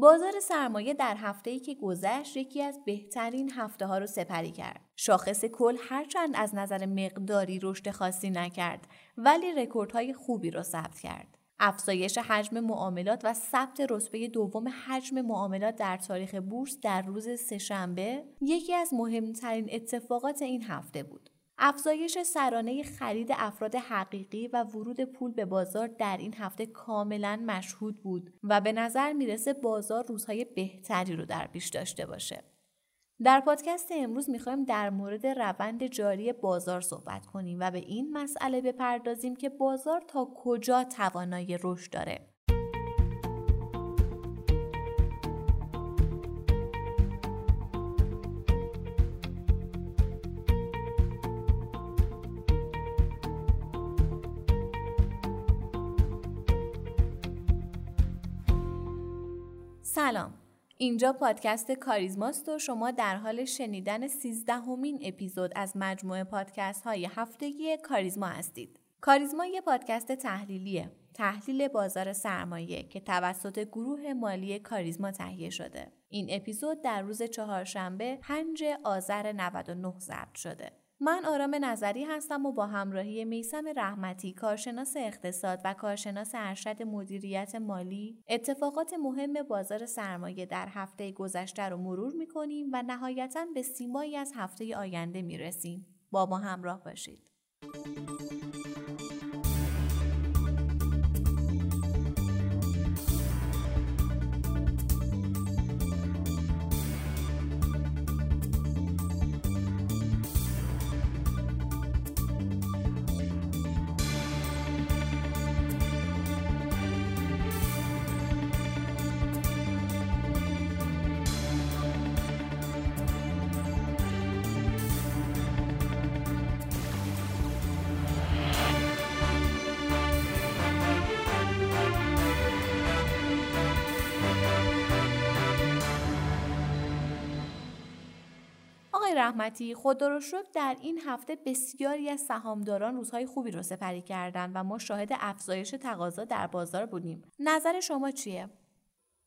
بازار سرمایه در هفته‌ای که گذشت یکی از بهترین هفته ها رو سپری کرد. شاخص کل هرچند از نظر مقداری رشد خاصی نکرد ولی رکوردهای خوبی رو ثبت کرد. افزایش حجم معاملات و ثبت رتبه دوم حجم معاملات در تاریخ بورس در روز سهشنبه یکی از مهمترین اتفاقات این هفته بود. افزایش سرانه خرید افراد حقیقی و ورود پول به بازار در این هفته کاملا مشهود بود و به نظر می‌رسه بازار روزهای بهتری رو در پیش داشته باشه. در پادکست امروز می‌خوایم در مورد روند جاری بازار صحبت کنیم و به این مسئله بپردازیم که بازار تا کجا توانایی رشد داره. سلام اینجا پادکست کاریزماست و شما در حال شنیدن سیزدهمین اپیزود از مجموعه پادکست های هفتگی کاریزما هستید. کاریزما یه پادکست تحلیلیه. تحلیل بازار سرمایه که توسط گروه مالی کاریزما تهیه شده. این اپیزود در روز چهارشنبه 5 آذر 99 ضبط شده. من آرام نظری هستم و با همراهی میسم رحمتی کارشناس اقتصاد و کارشناس ارشد مدیریت مالی اتفاقات مهم بازار سرمایه در هفته گذشته رو مرور می‌کنیم و نهایتا به سیمایی از هفته آینده می‌رسیم. با ما همراه باشید. رحمتی خدا رو شکر در این هفته بسیاری از سهامداران روزهای خوبی رو سپری کردند و ما شاهد افزایش تقاضا در بازار بودیم. نظر شما چیه؟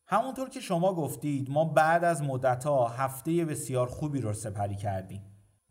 همونطور که شما گفتید ما بعد از مدتها هفته بسیار خوبی رو سپری کردیم.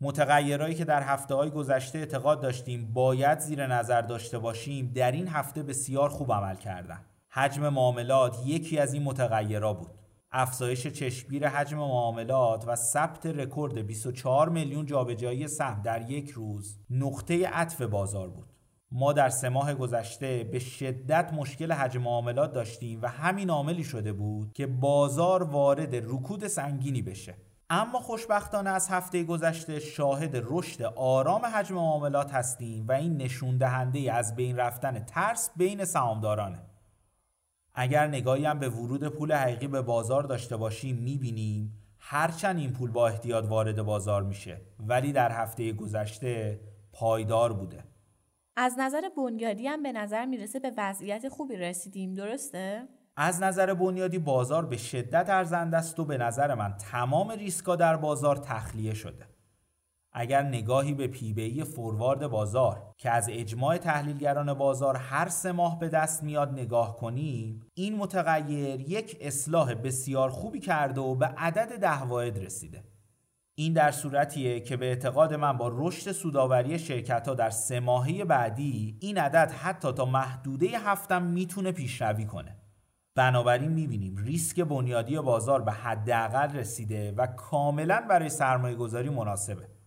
متغیرهایی که در هفته های گذشته اعتقاد داشتیم باید زیر نظر داشته باشیم در این هفته بسیار خوب عمل کردن. حجم معاملات یکی از این متغیرها بود. افزایش چشمگیر حجم معاملات و ثبت رکورد 24 میلیون جابجایی سهم در یک روز نقطه عطف بازار بود. ما در سه ماه گذشته به شدت مشکل حجم معاملات داشتیم و همین عاملی شده بود که بازار وارد رکود سنگینی بشه. اما خوشبختانه از هفته گذشته شاهد رشد آرام حجم معاملات هستیم و این نشون دهنده از بین رفتن ترس بین سهامدارانه. اگر نگاهی هم به ورود پول حقیقی به بازار داشته باشیم می‌بینیم هرچند این پول با احتیاط وارد بازار میشه ولی در هفته گذشته پایدار بوده از نظر بنیادی هم به نظر می‌رسه به وضعیت خوبی رسیدیم درسته؟ از نظر بنیادی بازار به شدت ارزنده است و به نظر من تمام ریسکا در بازار تخلیه شده اگر نگاهی به پیبی فوروارد بازار که از اجماع تحلیلگران بازار هر سه ماه به دست میاد نگاه کنیم این متغیر یک اصلاح بسیار خوبی کرده و به عدد ده واحد رسیده. این در صورتیه که به اعتقاد من با رشد سوداوری شرکت ها در سه ماهه بعدی این عدد حتی تا محدوده هفتم می‌تونه پیشروی کنه. بنابراین می‌بینیم ریسک بنیادی بازار به حداقل رسیده و کاملا برای سرمایه گذاری مناسبه.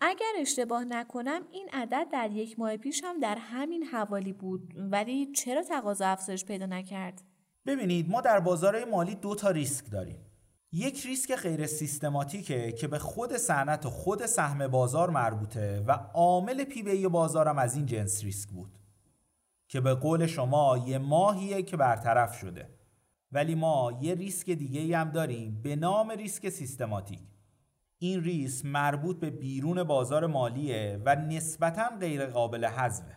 اگر اشتباه نکنم این عدد در یک ماه پیش هم در همین حوالی بود ولی چرا تقاضا افزایش پیدا نکرد؟ ببینید ما در بازار مالی دو تا ریسک داریم. یک ریسک غیر سیستماتیکه که به خود صنعت و خود سهم بازار مربوطه و عامل پیبی بازارم از این جنس ریسک بود که به قول شما یه ماهیه که برطرف شده ولی ما یه ریسک دیگه هم داریم به نام ریسک سیستماتیک این ریس مربوط به بیرون بازار مالیه و نسبتا غیر قابل حذفه.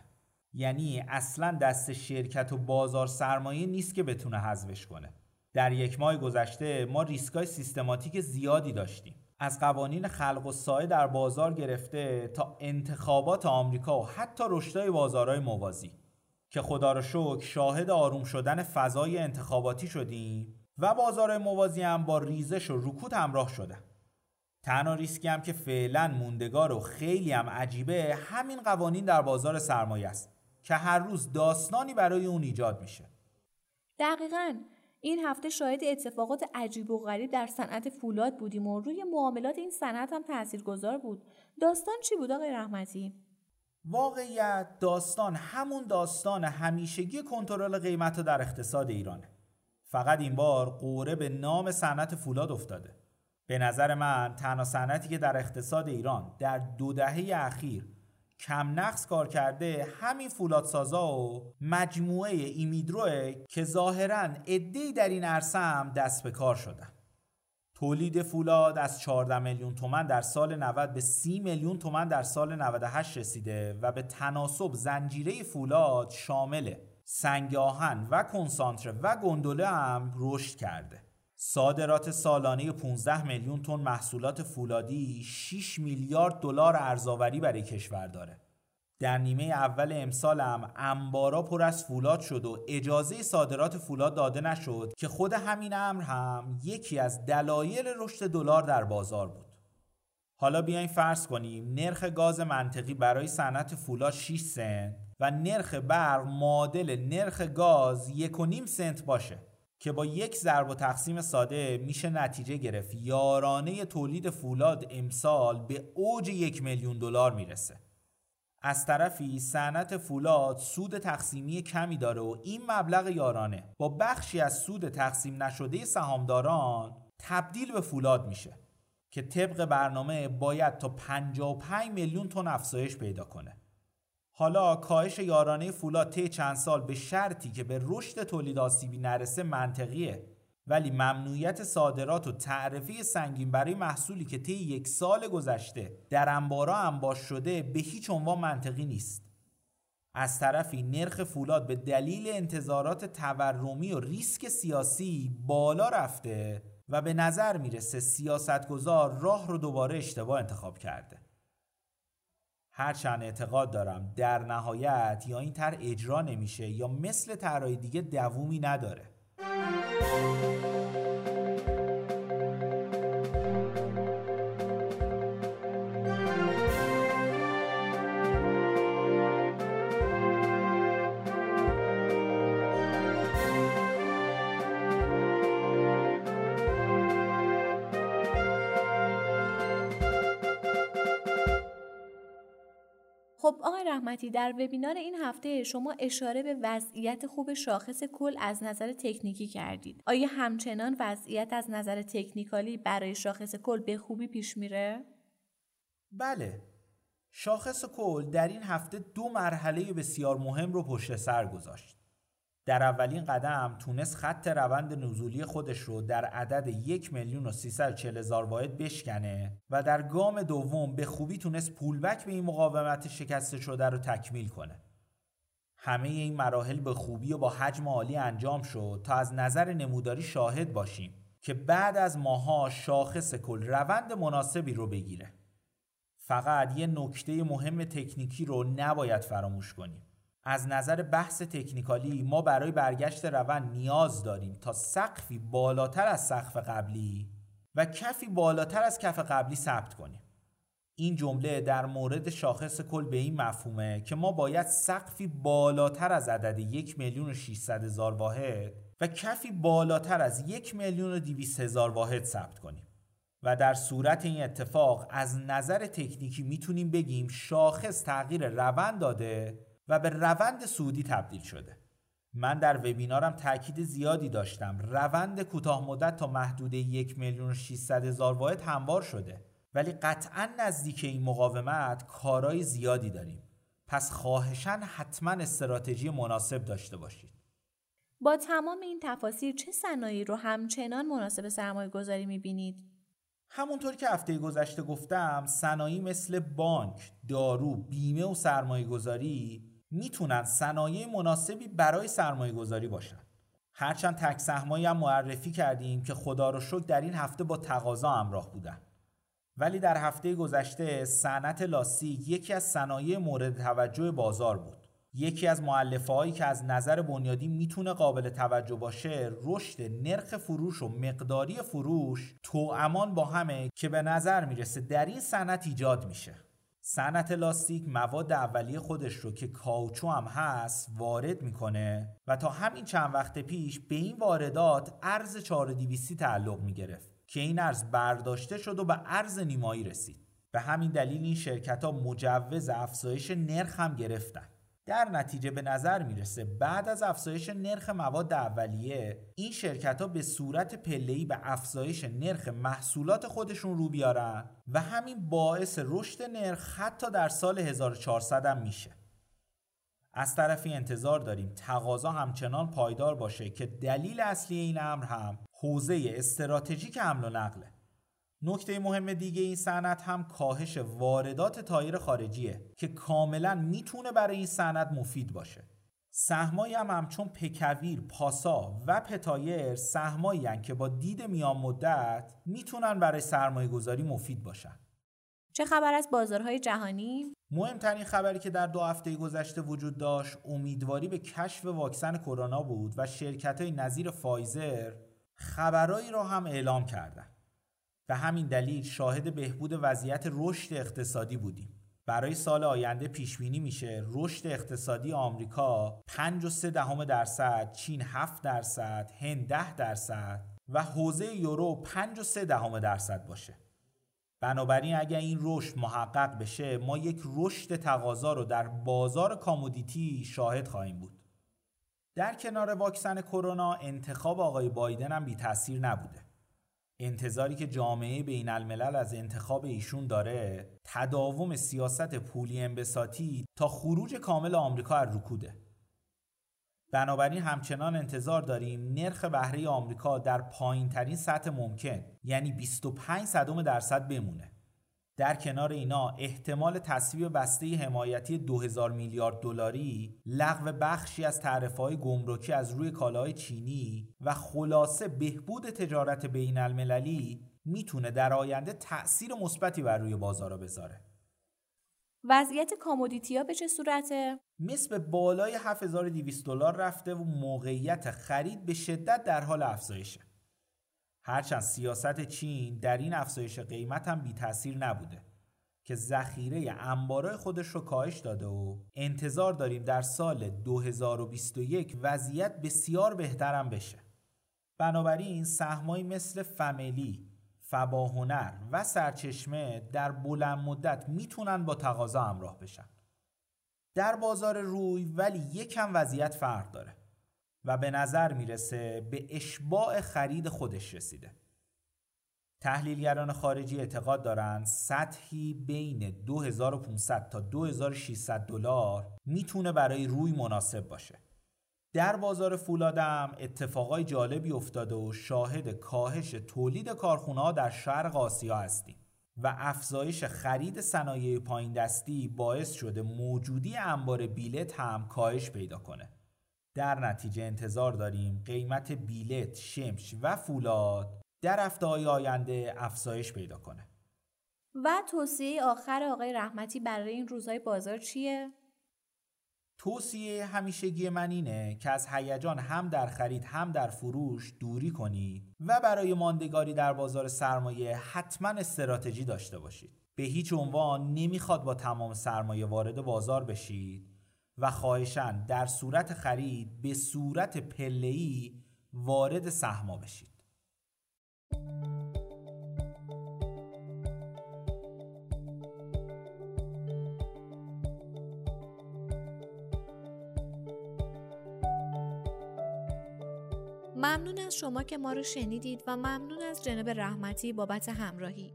یعنی اصلا دست شرکت و بازار سرمایه نیست که بتونه حذفش کنه. در یک ماه گذشته ما ریسکای سیستماتیک زیادی داشتیم. از قوانین خلق و سایه در بازار گرفته تا انتخابات آمریکا و حتی رشدهای بازارهای موازی. که خدا رو شکر شاهد آروم شدن فضای انتخاباتی شدیم و بازار موازی هم با ریزش و رکود همراه شده تنها ریسکی هم که فعلا موندگار و خیلی هم عجیبه همین قوانین در بازار سرمایه است که هر روز داستانی برای اون ایجاد میشه. دقیقا. این هفته شاهد اتفاقات عجیب و غریب در صنعت فولاد بودیم و روی معاملات این صنعت هم تاثیرگذار بود. داستان چی بود آقای رحمتی؟ واقعیت داستان همون داستان همیشگی کنترل قیمت در اقتصاد ایرانه. فقط این بار قوره به نام صنعت فولاد افتاده. به نظر من تنها صنعتی که در اقتصاد ایران در دو دهه اخیر کم نقص کار کرده همین فولادسازا و مجموعه ایمیدروه که ظاهرا عدهای در این عرصه هم دست به کار شدن. تولید فولاد از 14 میلیون تومن در سال 90 به 30 میلیون تومن در سال 98 رسیده و به تناسب زنجیره فولاد شامل سنگ آهن و کنسانتره و گندوله هم رشد کرده. صادرات سالانه 15 میلیون تن محصولات فولادی 6 میلیارد دلار ارزآوری برای کشور داره. در نیمه اول امسال هم انبارا پر از فولاد شد و اجازه صادرات فولاد داده نشد که خود همین امر هم یکی از دلایل رشد دلار در بازار بود. حالا بیاین فرض کنیم نرخ گاز منطقی برای صنعت فولاد 6 سنت و نرخ برق معادل نرخ گاز 1.5 سنت باشه. که با یک ضرب و تقسیم ساده میشه نتیجه گرفت. یارانه تولید فولاد امسال به اوج یک میلیون دلار می‌رسه. از طرفی صنعت فولاد سود تقسیمی کمی داره و این مبلغ یارانه با بخشی از سود تقسیم نشده سهامداران تبدیل به فولاد میشه که طبق برنامه باید تا 55 میلیون تن افزایش پیدا کنه. حالا کاهش یارانه فولاد طی چند سال به شرطی که به رشد تولید آسیبی نرسه منطقیه. ولی ممنوعیت صادرات و تعرفه سنگین برای محصولی که طی یک سال گذشته در انبارا انباش شده به هیچ عنوان منطقی نیست. از طرفی نرخ فولاد به دلیل انتظارات تورمی و ریسک سیاسی بالا رفته و به نظر می‌رسه سیاستگزار راه رو دوباره اشتباه انتخاب کرده. هرچند اعتقاد دارم در نهایت یا این طرح اجرا نمیشه یا مثل طرحهای دیگه دوومی نداره. خب آقای رحمتی در وبینار این هفته شما اشاره به وضعیت خوب شاخص کل از نظر تکنیکی کردید. آیا همچنان وضعیت از نظر تکنیکالی برای شاخص کل به خوبی پیش میره؟ بله. شاخص کل در این هفته دو مرحله بسیار مهم رو پشت سر گذاشت. در اولین قدم تونست خط روند نزولی خودش رو در عدد یک میلیون و هزار واحد بشکنه و در گام دوم به خوبی تونست پولبک به این مقاومت شکسته شده رو تکمیل کنه. همه این مراحل به خوبی و با حجم عالی انجام شد تا از نظر نموداری شاهد باشیم که بعد از ماها شاخص کل روند مناسبی رو بگیره. فقط یه نکته مهم تکنیکی رو نباید فراموش کنیم. از نظر بحث تکنیکالی ما برای برگشت روند نیاز داریم تا سقفی بالاتر از سقف قبلی و کفی بالاتر از کف قبلی ثبت کنیم. این جمله در مورد شاخص کل به این مفهومه که ما باید سقفی بالاتر از عدد یک میلیون هزار واحد و کفی بالاتر از یک میلیون هزار واحد ثبت کنیم. و در صورت این اتفاق از نظر تکنیکی می‌تونیم بگیم شاخص تغییر روند داده و به روند سودی تبدیل شده. من در وبینارم تاکید زیادی داشتم. روند کوتاه مدت تا محدوده یک میلیون هزار واحد هموار شده. ولی قطعا نزدیک این مقاومت کارای زیادی داریم. پس خواهشن حتما استراتژی مناسب داشته باشید. با تمام این تفاصیل چه صنایعی رو همچنان مناسب سرمایه گذاری می‌بینید؟ همونطور که هفته گذشته گفتم صنایعی مثل بانک، دارو، بیمه و سرمایه گذاری می‌تونن صنایع مناسبی برای سرمایه گذاری باشن. هرچند تک سهمایی هم معرفی کردیم که خدا رو شکر در این هفته با تقاضا همراه بودن. ولی در هفته گذشته صنعت لاستیک یکی از صنایع مورد توجه بازار بود. یکی از معلفه هایی که از نظر بنیادی می‌تونه قابل توجه باشه رشد نرخ فروش و مقداری فروش امان با همه که به نظر می‌رسه در این صنعت ایجاد میشه. صنعت لاستیک مواد اولیه خودش رو که کاوچو هم هست وارد می‌کنه و تا همین چند وقت پیش به این واردات ارز 4200 تعلق می‌گرفت که این ارز برداشته شد و به ارز نیمایی رسید. به همین دلیل این شرکت ها مجوز افزایش نرخ هم گرفتن. در نتیجه به نظر می‌رسه بعد از افزایش نرخ مواد اولیه این شرکت ها به صورت پلهی به افزایش نرخ محصولات خودشون رو بیارن و همین باعث رشد نرخ حتی در سال 1400 هم میشه. از طرفی انتظار داریم تقاضا همچنان پایدار باشه که دلیل اصلی این امر هم حوزه استراتژیک حمل و نقله. نکته مهم دیگه این صنعت هم کاهش واردات تایر خارجیه که کاملا می‌تونه برای این صنعت مفید باشه سهمایی هم همچون پکویر، پاسا و پتایر سهمایی که با دید میان مدت می‌تونن برای سرمایه گذاری مفید باشن چه خبر از بازارهای جهانی؟ مهمترین خبری که در دو هفته گذشته وجود داشت امیدواری به کشف واکسن کرونا بود و شرکت های نظیر فایزر خبرایی را هم اعلام کردند. به همین دلیل شاهد بهبود وضعیت رشد اقتصادی بودیم. برای سال آینده پیش بینی میشه رشد اقتصادی آمریکا 5.3 دهم درصد، چین 7 درصد، هند 10 درصد و حوزه یورو 5.3 دهم درصد باشه. بنابراین اگر این رشد محقق بشه ما یک رشد تقاضا رو در بازار کامودیتی شاهد خواهیم بود. در کنار واکسن کرونا انتخاب آقای بایدن هم بی تاثیر نبوده. انتظاری که جامعه بین الملل از انتخاب ایشون داره تداوم سیاست پولی انبساطی تا خروج کامل آمریکا از رکوده. بنابراین همچنان انتظار داریم نرخ بهره آمریکا در پایین ترین سطح ممکن یعنی 25 صدم درصد بمونه. در کنار اینا احتمال تصویب بسته حمایتی 2000 میلیارد دلاری لغو بخشی از های گمرکی از روی کالاهای چینی و خلاصه بهبود تجارت بین المللی می‌تونه در آینده تأثیر مثبتی بر روی بازارا بذاره وضعیت کامودیتیا به چه صورته؟ مثل بالای 7200 دلار رفته و موقعیت خرید به شدت در حال افزایشه. هرچند سیاست چین در این افزایش قیمت هم بی تاثیر نبوده که ذخیره انبارای خودش رو کاهش داده و انتظار داریم در سال 2021 وضعیت بسیار بهترم بشه. بنابراین سهمایی مثل فملی، فباهنر و سرچشمه در بلند مدت می‌تونن با تقاضا همراه بشن. در بازار روی ولی یکم وضعیت فرق داره. و به نظر می‌رسه به اشباع خرید خودش رسیده. تحلیلگران خارجی اعتقاد دارند سطحی بین 2500 تا 2600 دلار می‌تونه برای روی مناسب باشه. در بازار فولادم اتفاقای جالبی افتاده و شاهد کاهش تولید کارخونه در شرق آسیا هستیم و افزایش خرید صنایع پایین دستی باعث شده موجودی انبار بیلت هم کاهش پیدا کنه. در نتیجه انتظار داریم قیمت بیلت، شمش و فولاد در هفته های آینده افزایش پیدا کنه. و توصیه آخر آقای رحمتی برای این روزهای بازار چیه؟ توصیه همیشگی من اینه که از هیجان هم در خرید هم در فروش دوری کنید و برای ماندگاری در بازار سرمایه حتما استراتژی داشته باشید. به هیچ عنوان نمی‌خواد با تمام سرمایه وارد بازار بشید و خواهشن در صورت خرید به صورت پله‌ای وارد سهما بشید. ممنون از شما که ما رو شنیدید و ممنون از جناب رحمتی بابت همراهی.